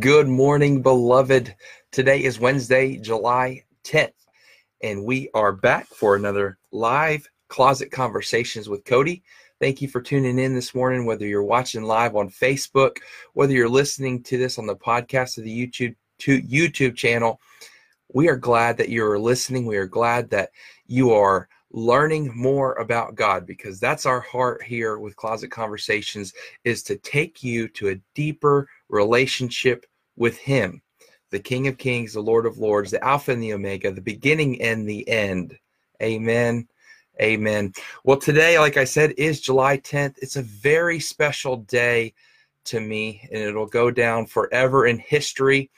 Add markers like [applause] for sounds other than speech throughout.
Good morning, beloved. Today is Wednesday, July 10th, and we are back for another live closet conversations with Cody. Thank you for tuning in this morning, whether you're watching live on Facebook, whether you're listening to this on the podcast of the YouTube YouTube channel. We are glad that you're listening. We are glad that you are learning more about God because that's our heart here with Closet Conversations is to take you to a deeper relationship with him, the King of Kings, the Lord of Lords, the Alpha and the Omega, the beginning and the end. Amen. Amen. Well, today, like I said, is July 10th. It's a very special day to me, and it'll go down forever in history.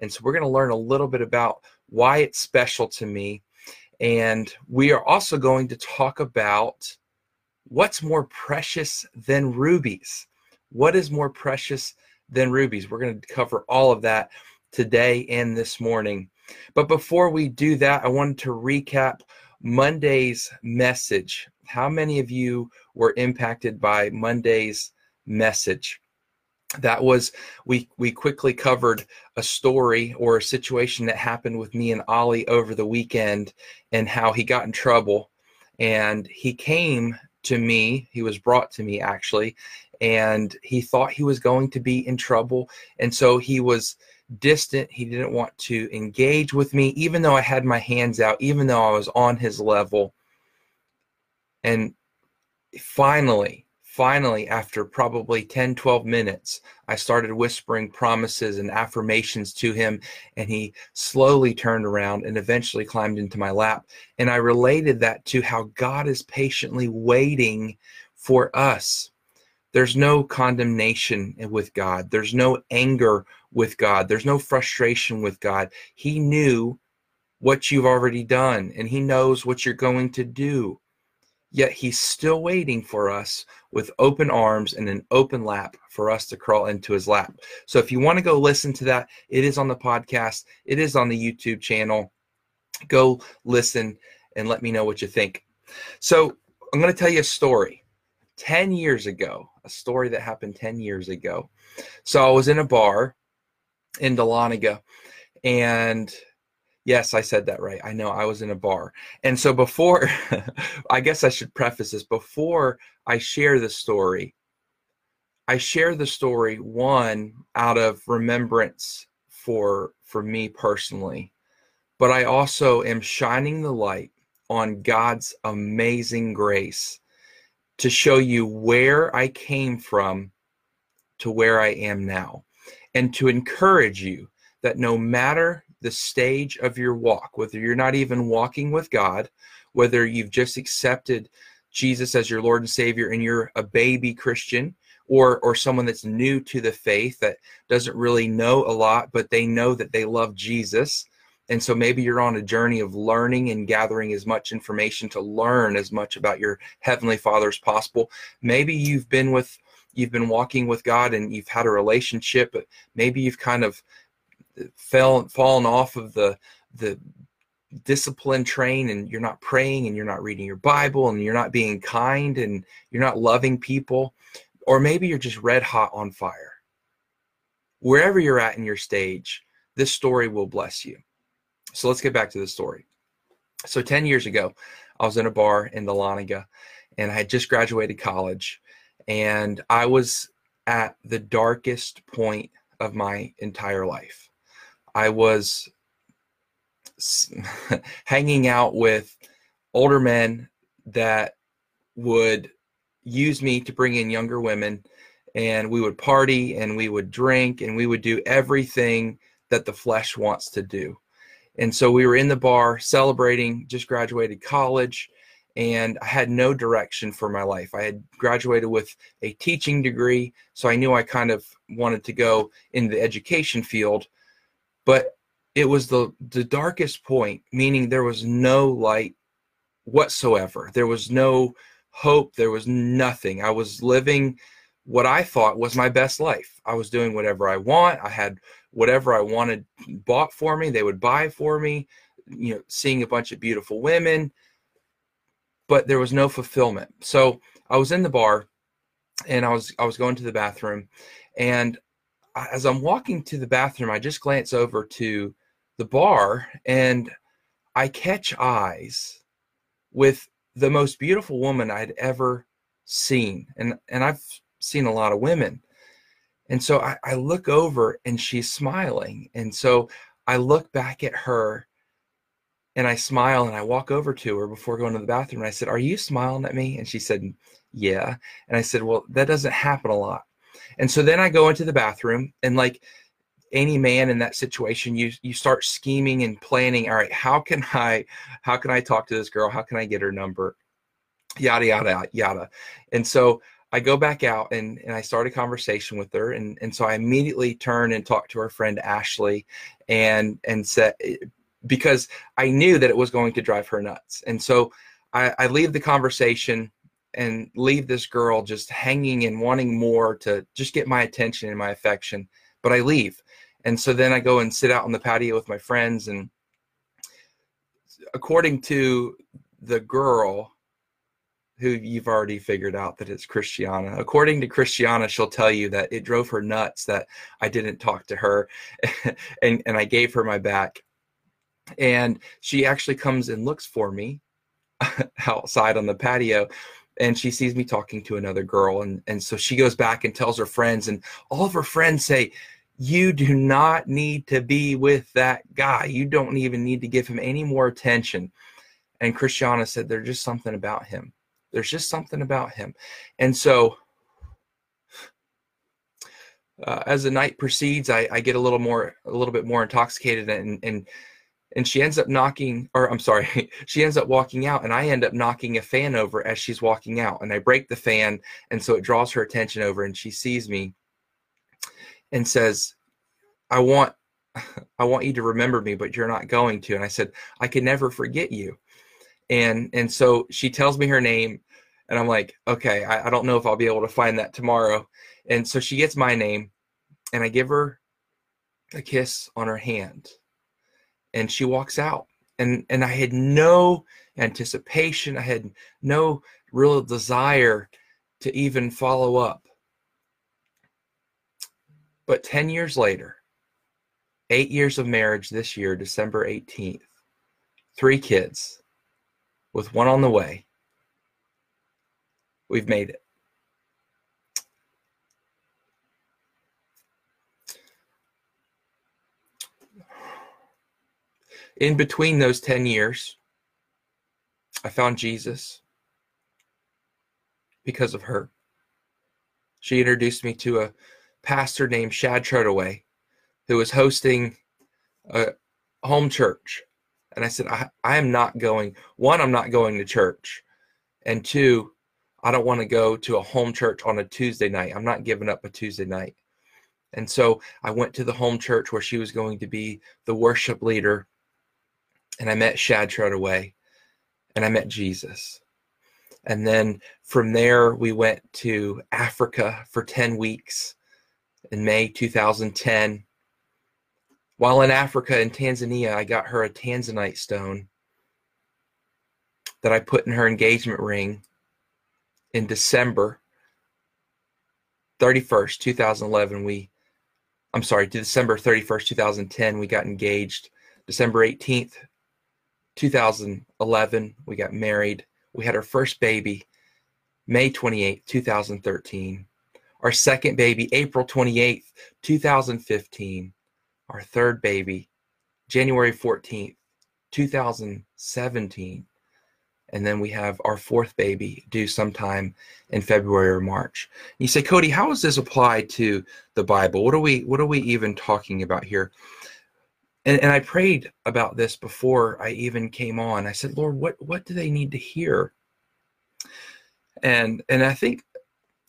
And so, we're going to learn a little bit about why it's special to me and we are also going to talk about what's more precious than rubies. What is more precious than rubies? We're going to cover all of that today and this morning. But before we do that, I wanted to recap Monday's message. How many of you were impacted by Monday's message? that was we we quickly covered a story or a situation that happened with me and Ollie over the weekend and how he got in trouble and he came to me he was brought to me actually and he thought he was going to be in trouble and so he was distant. He didn't want to engage with me even though I had my hands out even though I was on his level. And finally Finally, after probably 10, 12 minutes, I started whispering promises and affirmations to him, and he slowly turned around and eventually climbed into my lap. And I related that to how God is patiently waiting for us. There's no condemnation with God, there's no anger with God, there's no frustration with God. He knew what you've already done, and He knows what you're going to do yet he's still waiting for us with open arms and an open lap for us to crawl into his lap. So if you want to go listen to that, it is on the podcast, it is on the YouTube channel. Go listen and let me know what you think. So I'm going to tell you a story. 10 years ago, a story that happened 10 years ago. So I was in a bar in Dahlonega and Yes, I said that right. I know I was in a bar. And so before, [laughs] I guess I should preface this before I share the story, I share the story one out of remembrance for for me personally, but I also am shining the light on God's amazing grace to show you where I came from to where I am now and to encourage you that no matter the stage of your walk, whether you're not even walking with God, whether you've just accepted Jesus as your Lord and Savior and you're a baby Christian, or or someone that's new to the faith that doesn't really know a lot, but they know that they love Jesus. And so maybe you're on a journey of learning and gathering as much information to learn as much about your heavenly Father as possible. Maybe you've been with you've been walking with God and you've had a relationship, but maybe you've kind of fell fallen off of the the discipline train and you're not praying and you're not reading your bible and you're not being kind and you're not loving people or maybe you're just red hot on fire. Wherever you're at in your stage this story will bless you. So let's get back to the story. So 10 years ago i was in a bar in Dahlonega and i had just graduated college and i was at the darkest point of my entire life I was [laughs] hanging out with older men that would use me to bring in younger women and we would party and we would drink and we would do everything that the flesh wants to do. And so we were in the bar celebrating, just graduated college, and I had no direction for my life. I had graduated with a teaching degree, so I knew I kind of wanted to go in the education field but it was the the darkest point meaning there was no light whatsoever. There was no hope. There was nothing. I was living what i thought was my best life. I was doing whatever i want. I had whatever i wanted bought for me. They would buy for me you know seeing a bunch of beautiful women but there was no fulfillment. So i was in the bar and i was i was going to the bathroom and as I'm walking to the bathroom, I just glance over to the bar and I catch eyes with the most beautiful woman I'd ever seen. And, and I've seen a lot of women. And so I, I look over and she's smiling. And so I look back at her and I smile and I walk over to her before going to the bathroom. And I said, Are you smiling at me? And she said, Yeah. And I said, Well, that doesn't happen a lot. And so then I go into the bathroom and like any man in that situation, you you start scheming and planning, all right, how can I how can I talk to this girl? How can I get her number? Yada yada yada. And so I go back out and, and I start a conversation with her. And, and so I immediately turn and talk to her friend Ashley and and said because I knew that it was going to drive her nuts. And so I, I leave the conversation and leave this girl just hanging and wanting more to just get my attention and my affection. But I leave. And so then I go and sit out on the patio with my friends. And according to the girl, who you've already figured out that it's Christiana. According to Christiana, she'll tell you that it drove her nuts that I didn't talk to her [laughs] and, and I gave her my back. And she actually comes and looks for me [laughs] outside on the patio and she sees me talking to another girl and and so she goes back and tells her friends and all of her friends say you do not need to be with that guy. You don't even need to give him any more attention. And christiana said there's just something about him. There's just something about him. And so uh, as the night proceeds I, I get a little more a little bit more intoxicated and and and she ends up knocking or i'm sorry [laughs] she ends up walking out and i end up knocking a fan over as she's walking out and i break the fan and so it draws her attention over and she sees me and says i want [laughs] i want you to remember me but you're not going to. And i said i can never forget you. And and so she tells me her name and i'm like okay I, I don't know if i'll be able to find that tomorrow. And so she gets my name and i give her a kiss on her hand and she walks out. And and i had no anticipation. I had no real desire to even follow up. But 10 years later 8 years of marriage this year december 18th 3 kids with one on the way. We've made it in between those 10 years, I found Jesus because of her. She introduced me to a pastor named Shad Trotaway who was hosting a home church. And I said, I, I am not going, one, I'm not going to church. And two, I don't want to go to a home church on a Tuesday night. I'm not giving up a Tuesday night. And so I went to the home church where she was going to be the worship leader and I met Shad Trotaway and I met Jesus. And then from there, we went to Africa for 10 weeks in May 2010. While in Africa in Tanzania, I got her a Tanzanite stone that I put in her engagement ring in December 31st, 2011. We, I'm sorry, December 31st, 2010, we got engaged. December 18th, 2011, we got married. We had our first baby May 28, 2013. Our second baby, April 28th, 2015. Our third baby, January 14th, 2017. And then we have our fourth baby due sometime in February or March. You say, Cody, how does this apply to the Bible? What are we what are we even talking about here? And, and I prayed about this before I even came on. I said, Lord, what what do they need to hear? And and I think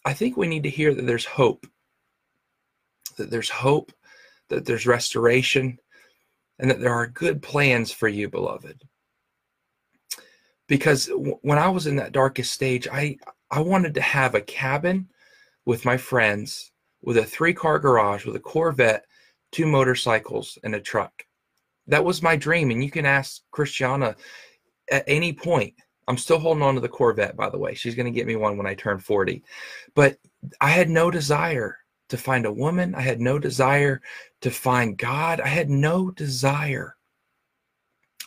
I think we need to hear that there's hope. That there's hope, that there's restoration, and that there are good plans for you, beloved. Because w- when I was in that darkest stage, I I wanted to have a cabin with my friends with a three car garage with a Corvette, two motorcycles, and a truck that was my dream. And you can ask Christiana at any point. I'm still holding on to the Corvette, by the way. She's going to get me one when I turn 40. But I had no desire to find a woman. I had no desire to find God. I had no desire.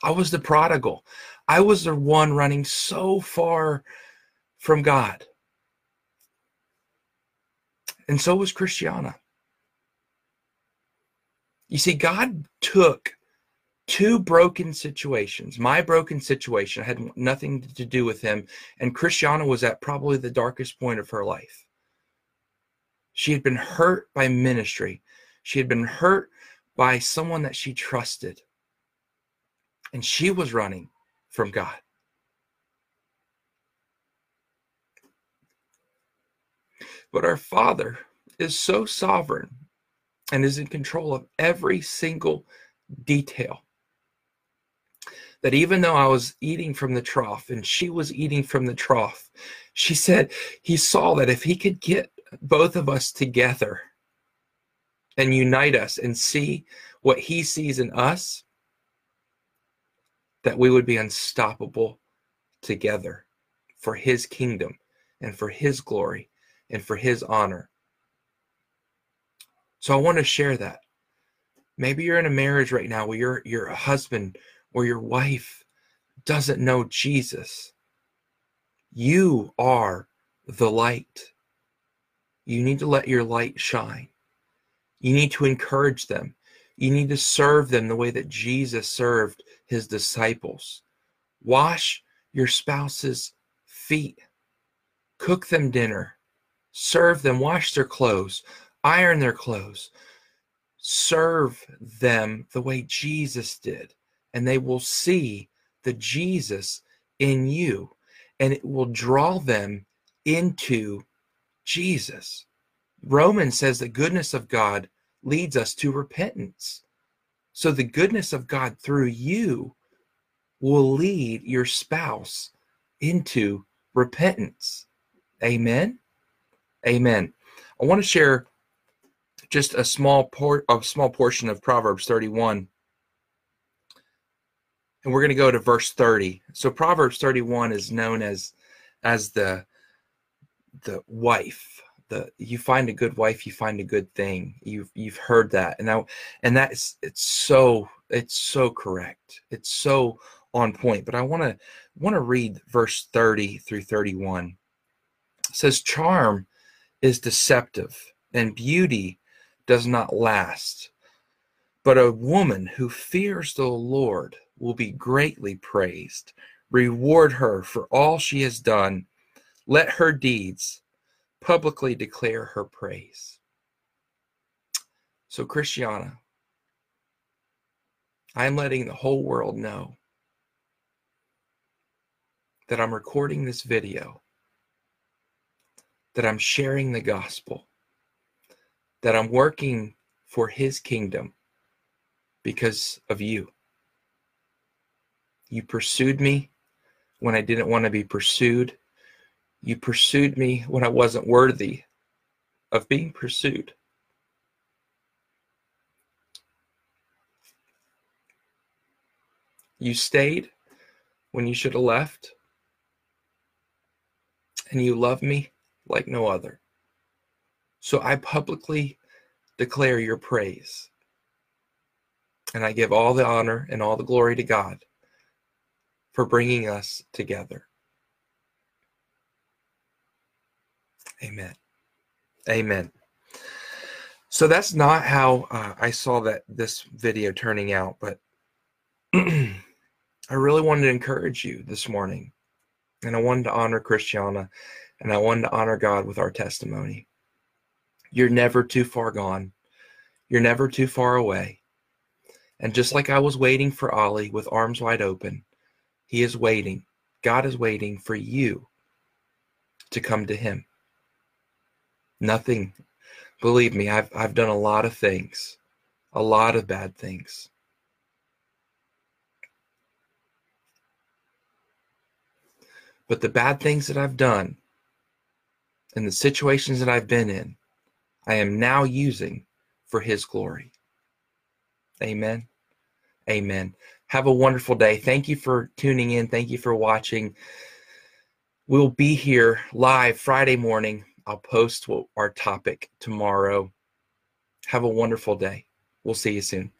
I was the prodigal. I was the one running so far from God. And so was Christiana. You see, God took two broken situations. My broken situation had nothing to do with him, and Christiana was at probably the darkest point of her life. She had been hurt by ministry. She had been hurt by someone that she trusted. And she was running from God. But our Father is so sovereign and is in control of every single detail that even though I was eating from the trough and she was eating from the trough, she said he saw that if he could get both of us together and unite us and see what he sees in us, that we would be unstoppable together for his kingdom and for his glory and for his honor. So I want to share that. Maybe you're in a marriage right now where your your husband or your wife doesn't know Jesus. You are the light. You need to let your light shine. You need to encourage them. You need to serve them the way that Jesus served his disciples. Wash your spouse's feet. Cook them dinner. Serve them. Wash their clothes. Iron their clothes. Serve them the way Jesus did. And they will see the Jesus in you. And it will draw them into Jesus. Romans says the goodness of God leads us to repentance. So the goodness of God through you will lead your spouse into repentance. Amen. Amen. I want to share just a small port a small portion of Proverbs 31. And we're going to go to verse 30. So Proverbs 31 is known as as the the wife the you find a good wife you find a good thing. You've you've heard that. And now and that's it's so it's so correct. It's so on point. But i want to want to read verse 30 through 31 it says charm is deceptive and beauty does not last. But a woman who fears the lord will be greatly praised reward her for all she has done let her deeds publicly declare her praise. So, Christiana, I'm letting the whole world know that I'm recording this video, that I'm sharing the gospel, that I'm working for his kingdom because of you. You pursued me when I didn't want to be pursued. You pursued me when I wasn't worthy of being pursued. You stayed when you should have left. And you love me like no other. So I publicly declare your praise. And I give all the honor and all the glory to God for bringing us together. Amen. Amen. So that's not how uh, I saw that this video turning out, but [clears throat] I really wanted to encourage you this morning. And I wanted to honor Christiana and I wanted to honor God with our testimony. You're never too far gone. You're never too far away. And just like I was waiting for Ollie with arms wide open, he is waiting. God is waiting for you to come to him. Nothing. Believe me, I've I've done a lot of things, a lot of bad things. But the bad things that I've done and the situations that I've been in, I am now using for his glory. Amen. Amen. Have a wonderful day. Thank you for tuning in. Thank you for watching. We'll be here live Friday morning I'll post our topic tomorrow. Have a wonderful day. We'll see you soon.